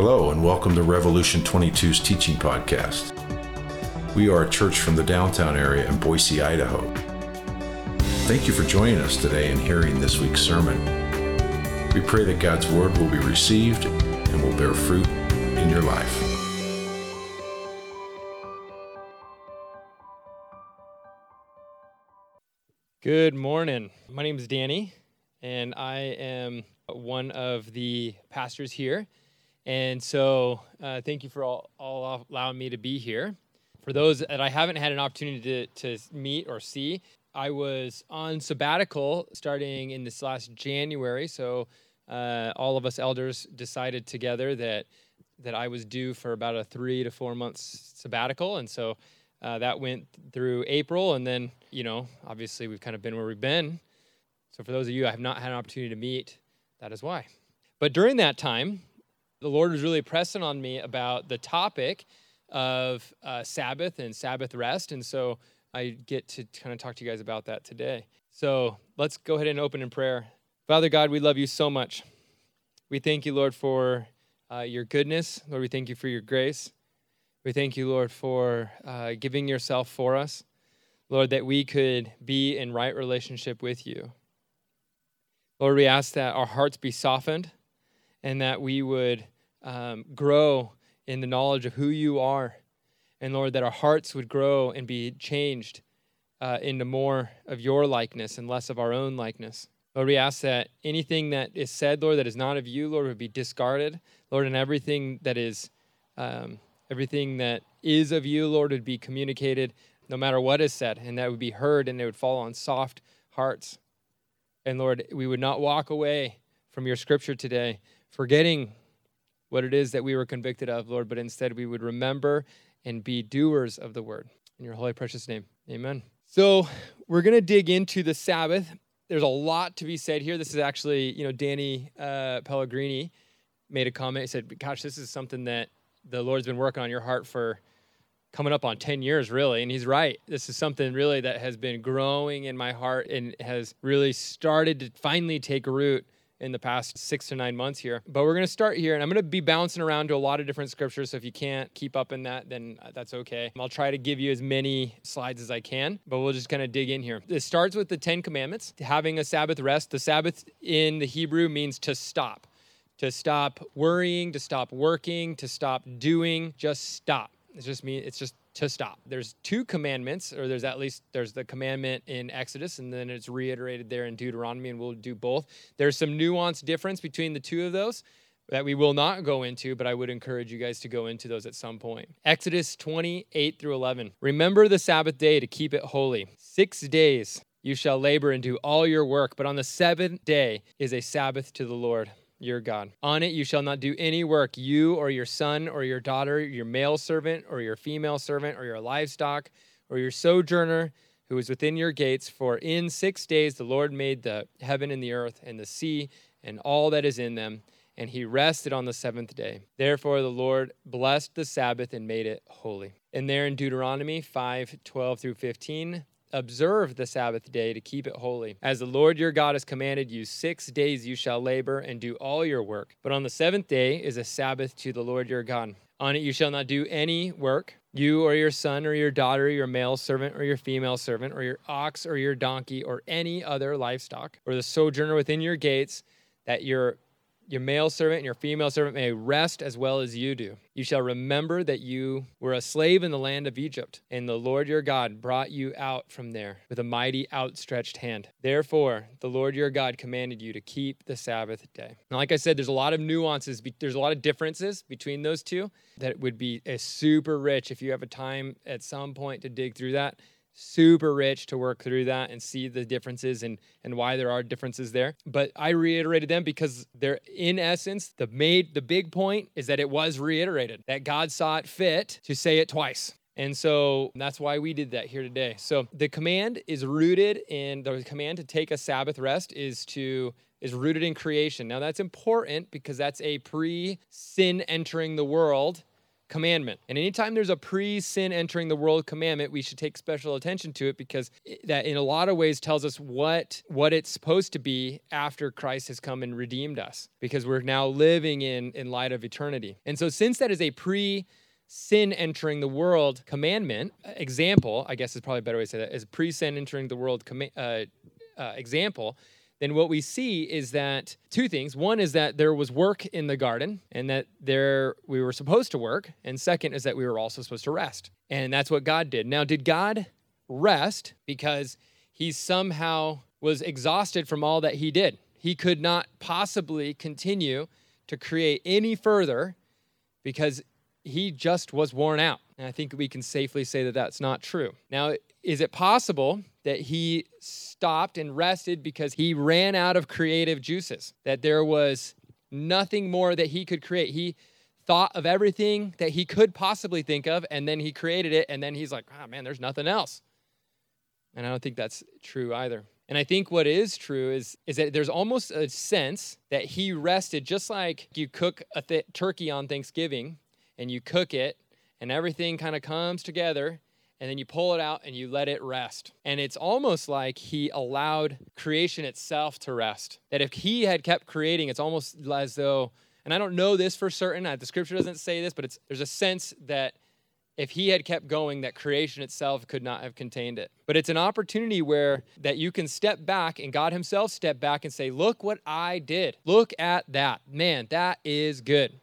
Hello, and welcome to Revolution 22's teaching podcast. We are a church from the downtown area in Boise, Idaho. Thank you for joining us today and hearing this week's sermon. We pray that God's word will be received and will bear fruit in your life. Good morning. My name is Danny, and I am one of the pastors here. And so, uh, thank you for all, all allowing me to be here. For those that I haven't had an opportunity to, to meet or see, I was on sabbatical starting in this last January. So, uh, all of us elders decided together that that I was due for about a three to four months sabbatical, and so uh, that went through April, and then you know, obviously, we've kind of been where we've been. So, for those of you I have not had an opportunity to meet, that is why. But during that time, the Lord was really pressing on me about the topic of uh, Sabbath and Sabbath rest. And so I get to kind of talk to you guys about that today. So let's go ahead and open in prayer. Father God, we love you so much. We thank you, Lord, for uh, your goodness. Lord, we thank you for your grace. We thank you, Lord, for uh, giving yourself for us. Lord, that we could be in right relationship with you. Lord, we ask that our hearts be softened and that we would um, grow in the knowledge of who you are. And Lord, that our hearts would grow and be changed uh, into more of your likeness and less of our own likeness. Lord, we ask that anything that is said, Lord, that is not of you, Lord, would be discarded. Lord, and everything that is, um, everything that is of you, Lord, would be communicated no matter what is said, and that would be heard and it would fall on soft hearts. And Lord, we would not walk away from your scripture today forgetting what it is that we were convicted of, Lord, but instead we would remember and be doers of the word. In your holy, precious name, amen. So we're going to dig into the Sabbath. There's a lot to be said here. This is actually, you know, Danny uh, Pellegrini made a comment. He said, Gosh, this is something that the Lord's been working on your heart for coming up on 10 years, really. And he's right. This is something really that has been growing in my heart and has really started to finally take root in the past six to nine months here. But we're going to start here, and I'm going to be bouncing around to a lot of different scriptures. So if you can't keep up in that, then uh, that's okay. I'll try to give you as many slides as I can, but we'll just kind of dig in here. It starts with the Ten Commandments, having a Sabbath rest. The Sabbath in the Hebrew means to stop, to stop worrying, to stop working, to stop doing, just stop. It's just me. It's just to stop. There's two commandments, or there's at least there's the commandment in Exodus, and then it's reiterated there in Deuteronomy, and we'll do both. There's some nuanced difference between the two of those that we will not go into, but I would encourage you guys to go into those at some point. Exodus 28 through 11. Remember the Sabbath day to keep it holy. Six days you shall labor and do all your work, but on the seventh day is a Sabbath to the Lord your God. On it you shall not do any work, you or your son or your daughter, your male servant or your female servant or your livestock or your sojourner who is within your gates. For in six days the Lord made the heaven and the earth and the sea and all that is in them, and he rested on the seventh day. Therefore the Lord blessed the Sabbath and made it holy. And there in Deuteronomy 5 12 through 15, observe the Sabbath day to keep it holy. As the Lord your God has commanded you, six days you shall labor and do all your work. But on the seventh day is a Sabbath to the Lord your God. On it you shall not do any work, you or your son or your daughter, your male servant or your female servant, or your ox or your donkey, or any other livestock, or the sojourner within your gates, that your your male servant and your female servant may rest as well as you do. You shall remember that you were a slave in the land of Egypt, and the Lord your God brought you out from there with a mighty outstretched hand. Therefore, the Lord your God commanded you to keep the Sabbath day. Now, like I said, there's a lot of nuances, there's a lot of differences between those two that would be super rich if you have a time at some point to dig through that super rich to work through that and see the differences and, and why there are differences there. But I reiterated them because they're in essence, the made the big point is that it was reiterated, that God saw it fit to say it twice. And so that's why we did that here today. So the command is rooted in the command to take a Sabbath rest is to is rooted in creation. Now that's important because that's a pre-sin entering the world commandment. And anytime there's a pre sin entering the world commandment, we should take special attention to it because that in a lot of ways tells us what, what it's supposed to be after Christ has come and redeemed us because we're now living in, in light of eternity. And so, since that is a pre sin entering the world commandment, example, I guess is probably a better way to say that, is pre sin entering the world com- uh, uh, example, then what we see is that two things. One is that there was work in the garden and that there we were supposed to work, and second is that we were also supposed to rest. And that's what God did. Now, did God rest because he somehow was exhausted from all that he did? He could not possibly continue to create any further because he just was worn out. And I think we can safely say that that's not true. Now, is it possible that he stopped and rested because he ran out of creative juices? That there was nothing more that he could create? He thought of everything that he could possibly think of, and then he created it, and then he's like, oh man, there's nothing else. And I don't think that's true either. And I think what is true is, is that there's almost a sense that he rested, just like you cook a th- turkey on Thanksgiving and you cook it and everything kind of comes together and then you pull it out and you let it rest. And it's almost like he allowed creation itself to rest. That if he had kept creating, it's almost as though, and I don't know this for certain, the scripture doesn't say this, but it's, there's a sense that if he had kept going that creation itself could not have contained it but it's an opportunity where that you can step back and god himself step back and say look what i did look at that man that is good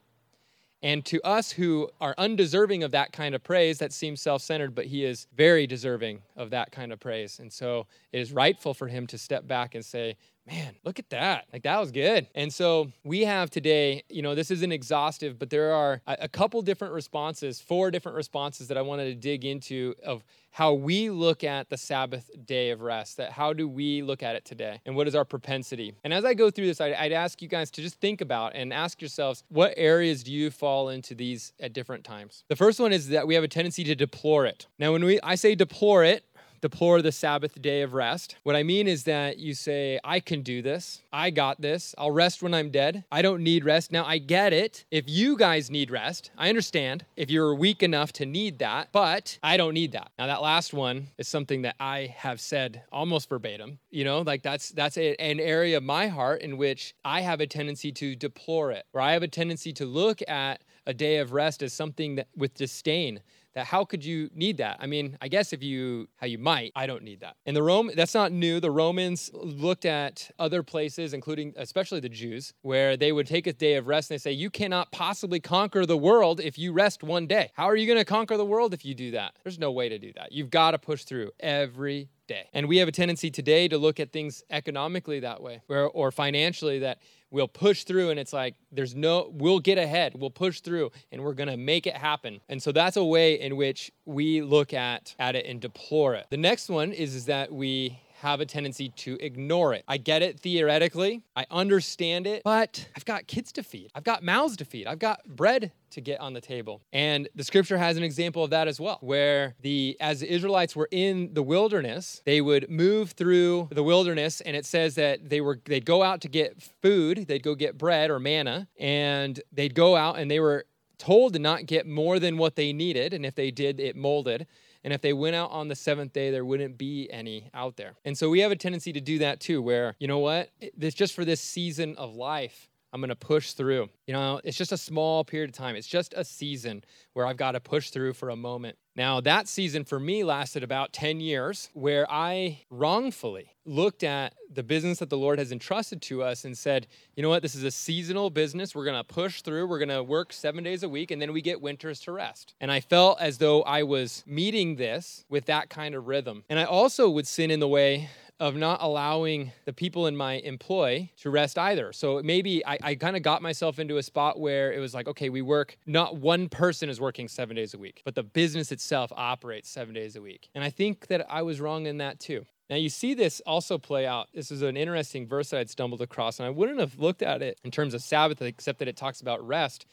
and to us who are undeserving of that kind of praise, that seems self centered, but he is very deserving of that kind of praise. And so it is rightful for him to step back and say, man, look at that. Like that was good. And so we have today, you know, this isn't exhaustive, but there are a, couple different responses, four different responses that I wanted to dig into of how we look at the Sabbath day of rest, that how do we look at it today? And what is our propensity? And as I go through this, I'd, I'd ask you guys to just think about and ask yourselves, what areas do you fall into these at different times? The first one is that we have a tendency to deplore it. Now, when we I say deplore it, deplore the Sabbath day of rest. What I mean is that you say, I can do this. I got this. I'll rest when I'm dead. I don't need rest. Now, I get it. If you guys need rest, I understand if you're weak enough to need that, but I don't need that. Now, that last one is something that I have said almost verbatim. You know, like that's that's a, an area of my heart in which I have a tendency to deplore it, where I have a tendency to look at a day of rest as something that with disdain that how could you need that? I mean, I guess if you how you might, I don't need that. And the Rome that's not new. The Romans looked at other places, including especially the Jews, where they would take a day of rest and they say, You cannot possibly conquer the world if you rest one day. How are you going to conquer the world if you do that? There's no way to do that. You've got to push through every day. And we have a tendency today to look at things economically that way, or financially that we'll push through and it's like there's no we'll get ahead we'll push through and we're going to make it happen. And so that's a way in which we look at at it and deplore it. The next one is, is that we have a tendency to ignore it. I get it theoretically, I understand it, but I've got kids to feed, I've got mouths to feed, I've got bread to get on the table. And the scripture has an example of that as well, where the as the Israelites were in the wilderness, they would move through the wilderness and it says that they were they'd go out to get food, they'd go get bread or manna, and they'd go out and they were told to not get more than what they needed, and if they did, it molded. And if they went out on the seventh day, there wouldn't be any out there. And so we have a tendency to do that too, where, you know what, it's just for this season of life. I'm going to push through. You know, it's just a small period of time. It's just a season where I've got to push through for a moment. Now, that season for me lasted about 10 years where I wrongfully looked at the business that the Lord has entrusted to us and said, you know what, this is a seasonal business. We're going to push through. We're going to work seven days a week, and then we get winters to rest. And I felt as though I was meeting this with that kind of rhythm. And I also would sin in the way of not allowing the people in my employ to rest either. So maybe I, I kind of got myself into a spot where it was like, okay, we work, not one person is working seven days a week, but the business itself operates seven days a week. And I think that I was wrong in that too. Now, you see this also play out. This is an interesting verse that I'd stumbled across, and I wouldn't have looked at it in terms of Sabbath, except that it talks about rest.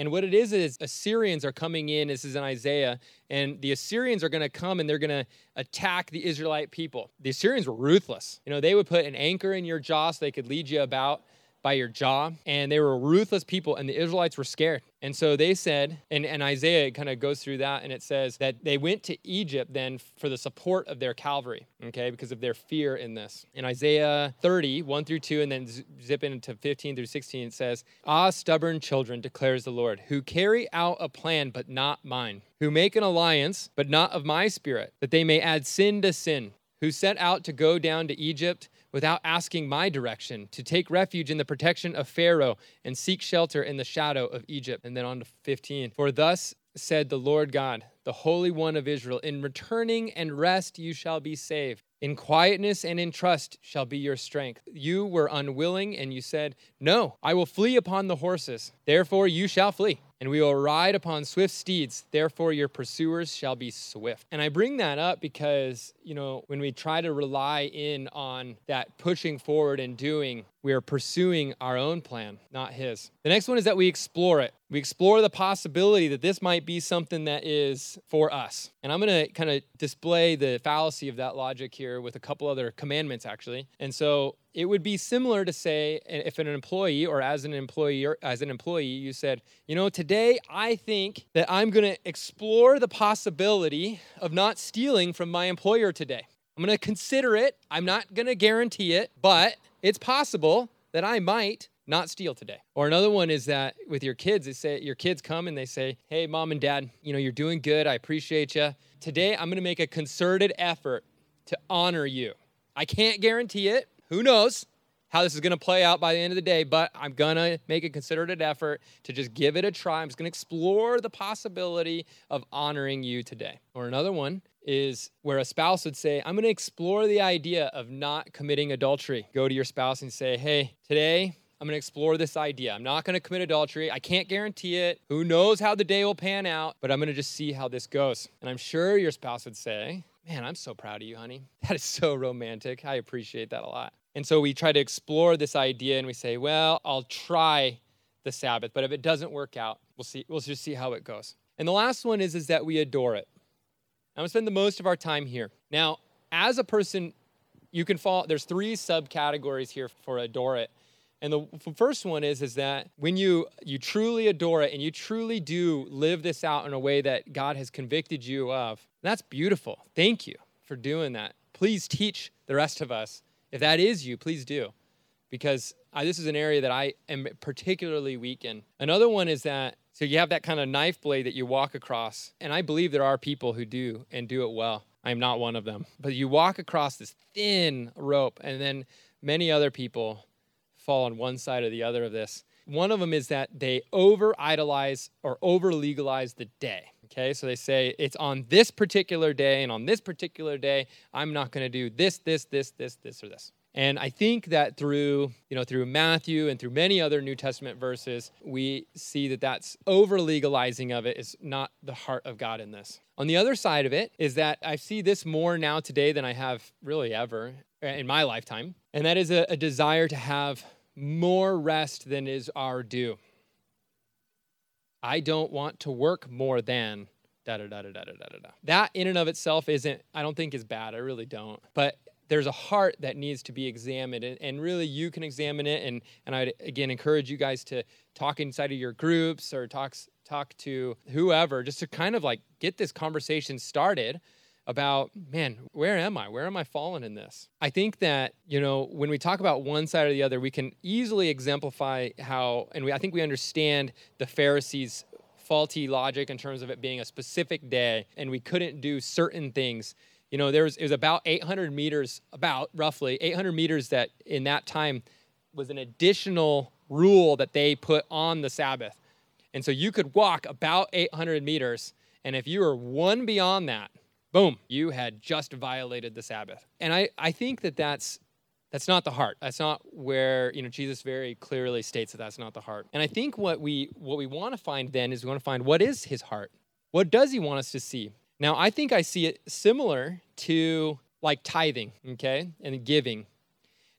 And what it is is Assyrians are coming in. This is in Isaiah, and the Assyrians are going to come and they're going to attack the Israelite people. The Assyrians were ruthless. You know, they would put an anchor in your jaw so they could lead you about. By your jaw. And they were ruthless people, and the Israelites were scared. And so they said, and, and Isaiah kind of goes through that, and it says that they went to Egypt then for the support of their cavalry, okay, because of their fear in this. In Isaiah 30, 1 through 2, and then zip into 15 through 16, it says, Ah, stubborn children, declares the Lord, who carry out a plan, but not mine, who make an alliance, but not of my spirit, that they may add sin to sin, who set out to go down to Egypt without asking my direction, to take refuge in the protection of Pharaoh and seek shelter in the shadow of Egypt. And then on to 15. For thus said the Lord God, the Holy One of Israel, in returning and rest you shall be saved. In quietness and in trust shall be your strength. You were unwilling, and you said, No, I will flee upon the horses. Therefore you shall flee and we will ride upon swift steeds. Therefore, your pursuers shall be swift. And I bring that up because, you know, when we try to rely in on that pushing forward and doing, we are pursuing our own plan, not His. The next one is that we explore it. We explore the possibility that this might be something that is for us. And I'm going to kind of display the fallacy of that logic here with a couple other commandments, actually. And so it would be similar to say eh, if an employee or as an employee or as an employee you said you know today i think that i'm going to explore the possibility of not stealing from my employer today. I'm going to consider it. I'm not going to guarantee it but it's possible that i might not steal today. Or another one is that with your kids they say your kids come and they say hey mom and dad you know you're doing good. I appreciate you today i'm going to make a concerted effort to honor you i can't guarantee it who knows how this is going to play out by the end of the day, but I'm going to make a concerted effort to just give it a try. I'm just going to explore the possibility of honoring you today. Or another one is where a spouse would say, I'm going to explore the idea of not committing adultery. Go to your spouse and say, Hey, today I'm going to explore this idea. I'm not going to commit adultery. I can't guarantee it. Who knows how the day will pan out, but I'm going to just see how this goes. And I'm sure your spouse would say, Man, I'm so proud of you, honey. That is so romantic. I appreciate that a lot. And so we try to explore this idea and we say, well, I'll try the Sabbath, but if it doesn't work out, we'll see, we'll just see how it goes. And the last one is, is that we adore it. I'm gonna spend the most of our time here. Now, as a person, you can fall, there's three subcategories here for adore it. And the first one is, is that when you you truly adore it and you truly do live this out in a way that God has convicted you of, that's beautiful. Thank you for doing that. Please teach the rest of us if that is you, please do, because I, this is an area that I am particularly weak in. Another one is that so you have that kind of knife blade that you walk across, and I believe there are people who do and do it well. I am not one of them, but you walk across this thin rope, and then many other people fall on one side or the other of this. One of them is that they over idolize or over legalize the day. Okay, so they say it's on this particular day, and on this particular day, I'm not going to do this, this, this, this, this, or this. And I think that through, you know, through Matthew and through many other New Testament verses, we see that that's over legalizing of it is not the heart of God in this. On the other side of it is that I see this more now today than I have really ever in my lifetime, and that is a, a desire to have more rest than is our due. I don't want to work more than da da da da da da da da. That in and of itself isn't, I don't think is bad. I really don't. But there's a heart that needs to be examined and, and really you can examine it and and I'd again encourage you guys to talk inside of your groups or talks talk to whoever just to kind of like get this conversation started about, man, where am I? Where am I falling in this? I think that, you know, when we talk about one side or the other, we can easily exemplify how, and we, I think we understand the Pharisees' faulty logic in terms of it being a specific day and we couldn't do certain things. You know, there was, it was about 800 meters, about roughly 800 meters that in that time was an additional rule that they put on the Sabbath. And so you could walk about 800 meters. And if you were one beyond that, boom, you had just violated the Sabbath. And I, I think that that's that's not the heart. That's not where you know Jesus very clearly states that that's not the heart. And I think what we what we want to find then is we want to find what is his heart. What does he want us to see? Now I think I see it similar to like tithing, okay, and giving.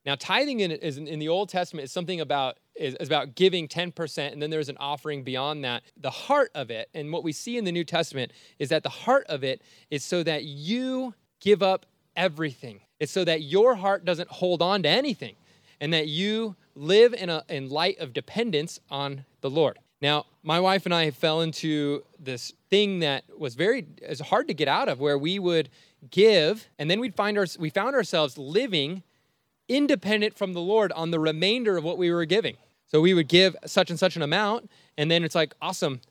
Now tithing in, is in the Old Testament is something about is, is about giving 10%, and then there's an offering beyond that. The heart of it, and what we see in the New Testament, is that the heart of it is so that you give up everything. It's so that your heart doesn't hold on to anything and that you live in, a, in light of dependence on the Lord. Now, my wife and I fell into this thing that was very is hard to get out of, where we would give, and then we'd find our, we found ourselves living independent from the Lord on the remainder of what we were giving. So we would give such and such an amount, and then it's like, awesome,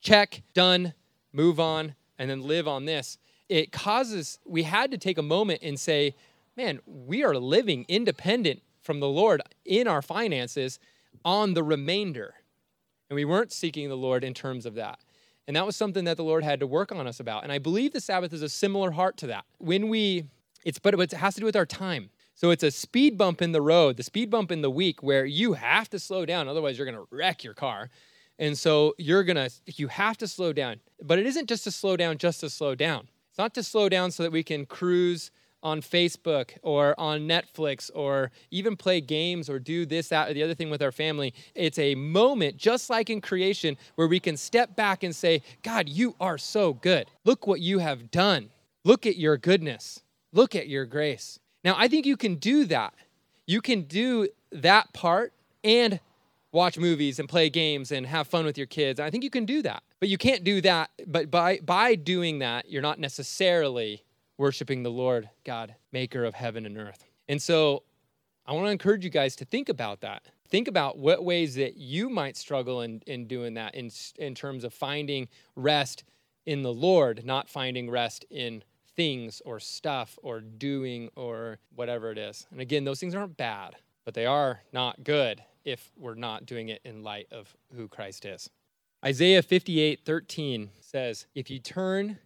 check, done, move on, and then live on this. It causes, we had to take a moment and say, man, we are living independent from the Lord in our finances on the remainder. And we weren't seeking the Lord in terms of that. And that was something that the Lord had to work on us about. And I believe the Sabbath is a similar heart to that. When we, it's, but it has to do with our time. So it's a speed bump in the road, the speed bump in the week where you have to slow down, otherwise you're going to wreck your car. And so you're going to you have to slow down. But it isn't just to slow down just to slow down. It's not to slow down so that we can cruise on Facebook or on Netflix or even play games or do this, that, or the other thing with our family. It's a moment, just like in creation, where we can step back and say, God, you are so good. Look what you have done. Look at your goodness. Look at your grace. Now, I think you can do that. You can do that part and watch movies and play games and have fun with your kids. I think you can do that. But you can't do that. But by, by doing that, you're not necessarily worshiping the Lord God, maker of heaven and earth. And so I want to encourage you guys to think about that. Think about what ways that you might struggle in, in doing that in, in terms of finding rest in the Lord, not finding rest in things or stuff or doing or whatever it is. And again, those things aren't bad, but they are not good if we're not doing it in light of who Christ is. Isaiah 58 13 says, If you turn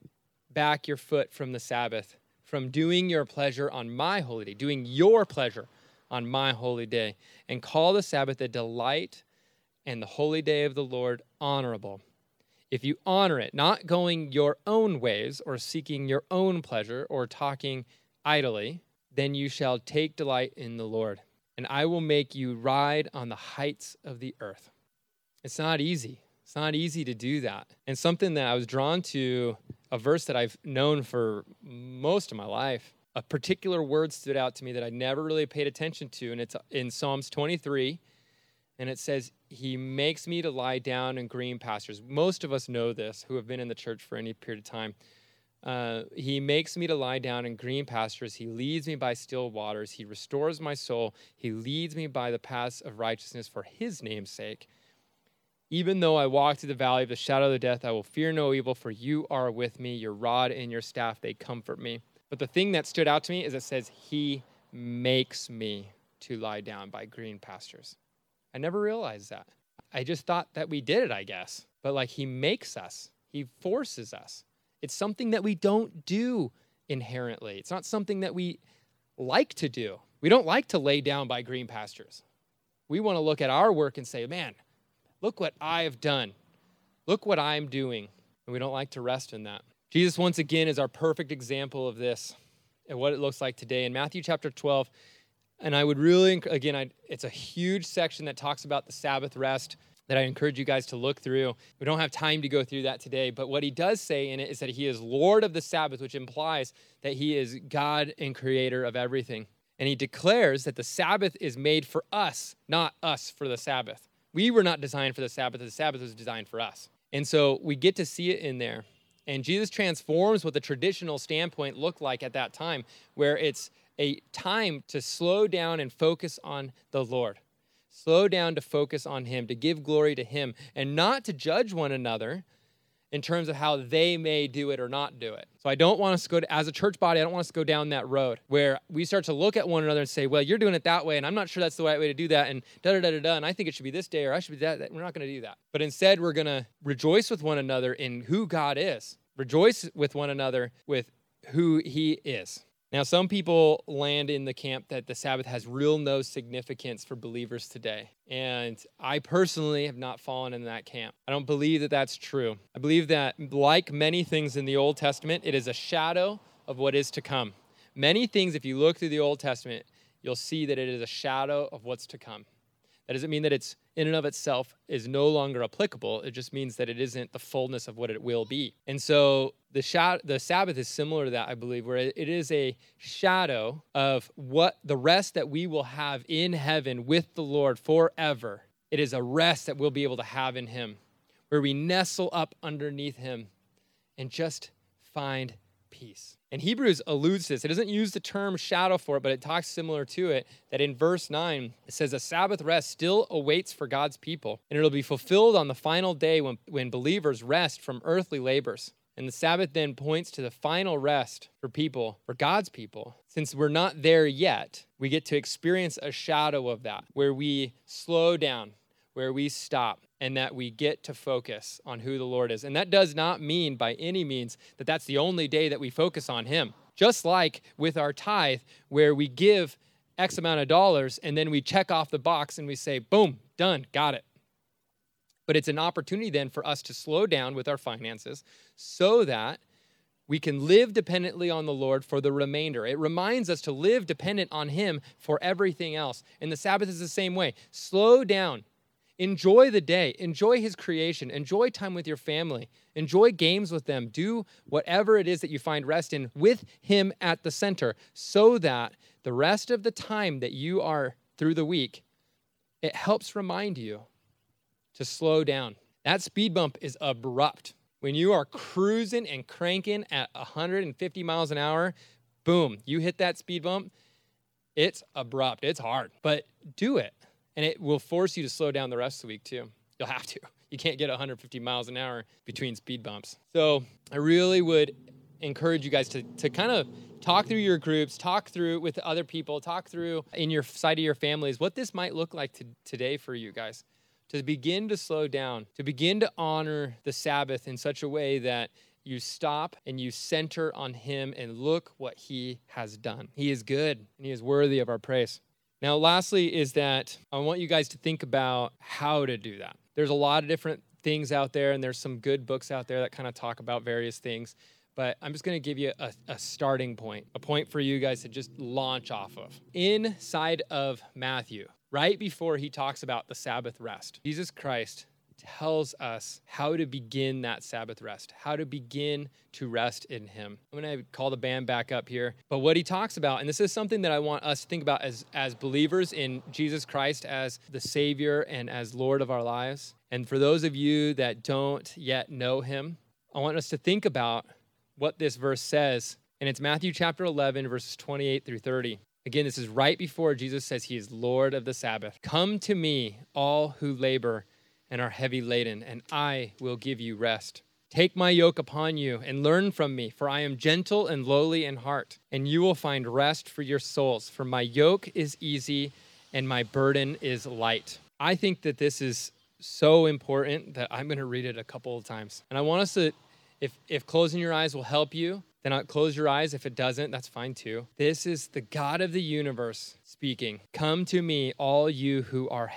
back your foot from the Sabbath, from doing your pleasure on my holy day, doing your pleasure on my holy day, and call the Sabbath a delight and the holy day of the Lord honorable, if you honor it, not going your own ways or seeking your own pleasure or talking idly, then you shall take delight in the Lord, and I will make you ride on the heights of the earth. It's not easy. It's not easy to do that. And something that I was drawn to, a verse that I've known for most of my life, a particular word stood out to me that I never really paid attention to, and it's in Psalms 23 and it says, He makes me to lie down in green pastures. Most of us know this who have been in the church for any period of time. Uh, he makes me to lie down in green pastures. He leads me by still waters. He restores my soul. He leads me by the paths of righteousness for his name's sake. Even though I walk through the valley of the shadow of death, I will fear no evil, for you are with me. Your rod and your staff, they comfort me. But the thing that stood out to me is it says, He makes me to lie down by green pastures. I never realized that. I just thought that we did it, I guess. But like he makes us, he forces us. It's something that we don't do inherently. It's not something that we like to do. We don't like to lay down by green pastures. We want to look at our work and say, man, look what I have done. Look what I'm doing. And we don't like to rest in that. Jesus, once again, is our perfect example of this and what it looks like today. In Matthew chapter 12, and I would really, again, I, it's a huge section that talks about the Sabbath rest that I encourage you guys to look through. We don't have time to go through that today, but what he does say in it is that he is Lord of the Sabbath, which implies that he is God and creator of everything. And he declares that the Sabbath is made for us, not us for the Sabbath. We were not designed for the Sabbath, the Sabbath was designed for us. And so we get to see it in there. And Jesus transforms what the traditional standpoint looked like at that time, where it's a time to slow down and focus on the Lord. Slow down to focus on Him, to give glory to Him, and not to judge one another in terms of how they may do it or not do it. So I don't want us to go to, as a church body, I don't want us to go down that road where we start to look at one another and say, well, you're doing it that way, and I'm not sure that's the right way to do that, and da da da da da, and I think it should be this day or I should be that. that. We're not going to do that. But instead, we're going to rejoice with one another in who God is, rejoice with one another with who He is. Now, some people land in the camp that the Sabbath has real no significance for believers today. And I personally have not fallen in that camp. I don't believe that that's true. I believe that, like many things in the Old Testament, it is a shadow of what is to come. Many things, if you look through the Old Testament, you'll see that it is a shadow of what's to come. That doesn't mean that it's in and of itself is no longer applicable. It just means that it isn't the fullness of what it will be. And so the, the Sabbath is similar to that, I believe, where it is a shadow of what the rest that we will have in heaven with the Lord forever. It is a rest that we'll be able to have in Him, where we nestle up underneath Him and just find peace. And Hebrews alludes to this. It doesn't use the term shadow for it, but it talks similar to it. That in verse 9, it says, A Sabbath rest still awaits for God's people, and it'll be fulfilled on the final day when, when believers rest from earthly labors. And the Sabbath then points to the final rest for people, for God's people. Since we're not there yet, we get to experience a shadow of that, where we slow down, where we stop, and that we get to focus on who the Lord is. And that does not mean by any means that that's the only day that we focus on Him. Just like with our tithe, where we give X amount of dollars and then we check off the box and we say, boom, done, got it. But it's an opportunity then for us to slow down with our finances so that we can live dependently on the Lord for the remainder. It reminds us to live dependent on Him for everything else. And the Sabbath is the same way. Slow down Enjoy the day, enjoy his creation, enjoy time with your family, enjoy games with them. Do whatever it is that you find rest in with him at the center so that the rest of the time that you are through the week, it helps remind you to slow down. That speed bump is abrupt. When you are cruising and cranking at 150 miles an hour, boom, you hit that speed bump. It's abrupt, it's hard, but do it and it will force you to slow down the rest of the week too. You'll have to. You can't get 150 miles an hour between speed bumps. So I really would encourage you guys to, to kind of talk through your groups, talk through with other people, talk through in your side of your families what this might look like to, today for you guys. To begin to slow down, to begin to honor the Sabbath in such a way that you stop and you center on Him and look what He has done. He is good and He is worthy of our praise. Now, lastly, is that I want you guys to think about how to do that. There's a lot of different things out there, and there's some good books out there that kind of talk about various things. But I'm just going to give you a, a, starting point, a point for you guys to just launch off of. Inside of Matthew, right before he talks about the Sabbath rest, Jesus Christ tells us how to begin that Sabbath rest, how to begin to rest in Him. I'm going to call the band back up here. But what he talks about, and this is something that I want us to think about as, as believers in Jesus Christ as the Savior and as Lord of our lives. And for those of you that don't yet know Him, I want us to think about what this verse says. And it's Matthew chapter 11, verses 28 through 30. Again, this is right before Jesus says he is Lord of the Sabbath. Come to me, all who labor and are heavy laden, and I will give you rest. Take my yoke upon you and learn from me, for I am gentle and lowly in heart, and you will find rest for your souls. For my yoke is easy and my burden is light. I think that this is so important that I'm going to read it a couple of times. And I want us to, if, if closing your eyes will help you, then I'll close your eyes. If it doesn't, that's fine too. This is the God of the universe speaking. Come to me, all you who are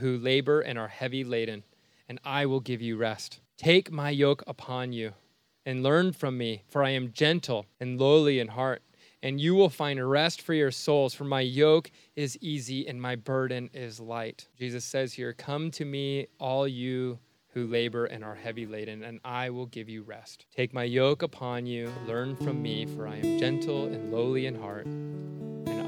who labor and are heavy laden, and I will give you rest. Take my yoke upon you and learn from me, for I am gentle and lowly in heart, and you will find rest for your souls, for my yoke is easy and my burden is light. Jesus says here, Come to me, all you who labor and are heavy laden, and I will give you rest. Take my yoke upon you, learn from me, for I am gentle and lowly in heart,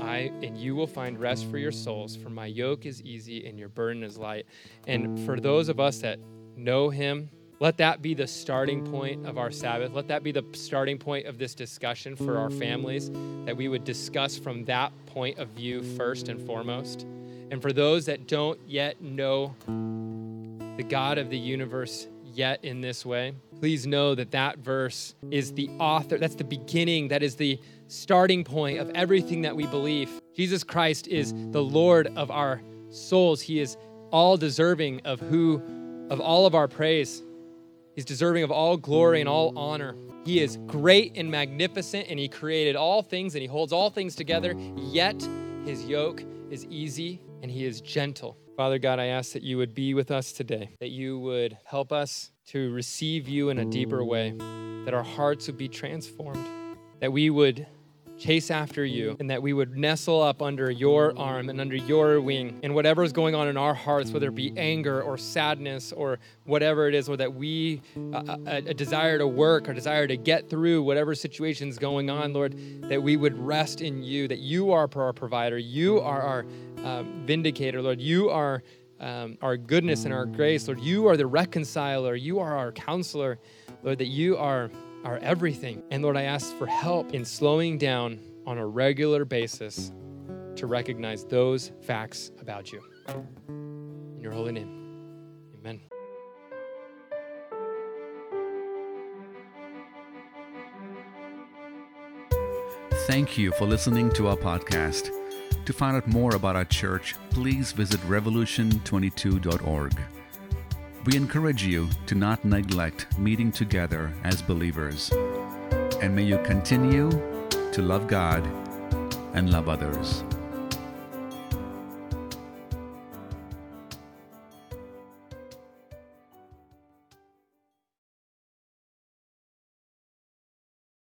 I and you will find rest for your souls, for my yoke is easy and your burden is light. And for those of us that know him, let that be the starting point of our Sabbath. Let that be the starting point of this discussion for our families, that we would discuss from that point of view first and foremost. And for those that don't yet know the God of the universe yet in this way, please know that that verse is the author, that's the beginning, that is the starting point of everything that we believe. Jesus Christ is the Lord of our souls. He is all deserving of who of all of our praise. He's deserving of all glory and all honor. He is great and magnificent and he created all things and he holds all things together, yet his yoke is easy and he is gentle. Father God, I ask that you would be with us today, that you would help us to receive you in a deeper way, that our hearts would be transformed, that we would chase after you, and that we would nestle up under your arm and under your wing. And whatever is going on in our hearts, whether it be anger or sadness or whatever it is, or that we, uh, a, a desire to work or desire to get through whatever situation is going on, Lord, that we would rest in you, that you are our provider, you are our uh, vindicator, Lord. You are um, our goodness and our grace, Lord. You are the reconciler, you are our counselor, Lord, that you are our everything. And Lord, I ask for help in slowing down on a regular basis to recognize those facts about you. In your holy name, amen. Thank you for listening to our podcast. To find out more about our church, please visit revolution22.org. We encourage you to not neglect meeting together as believers. And may you continue to love God and love others.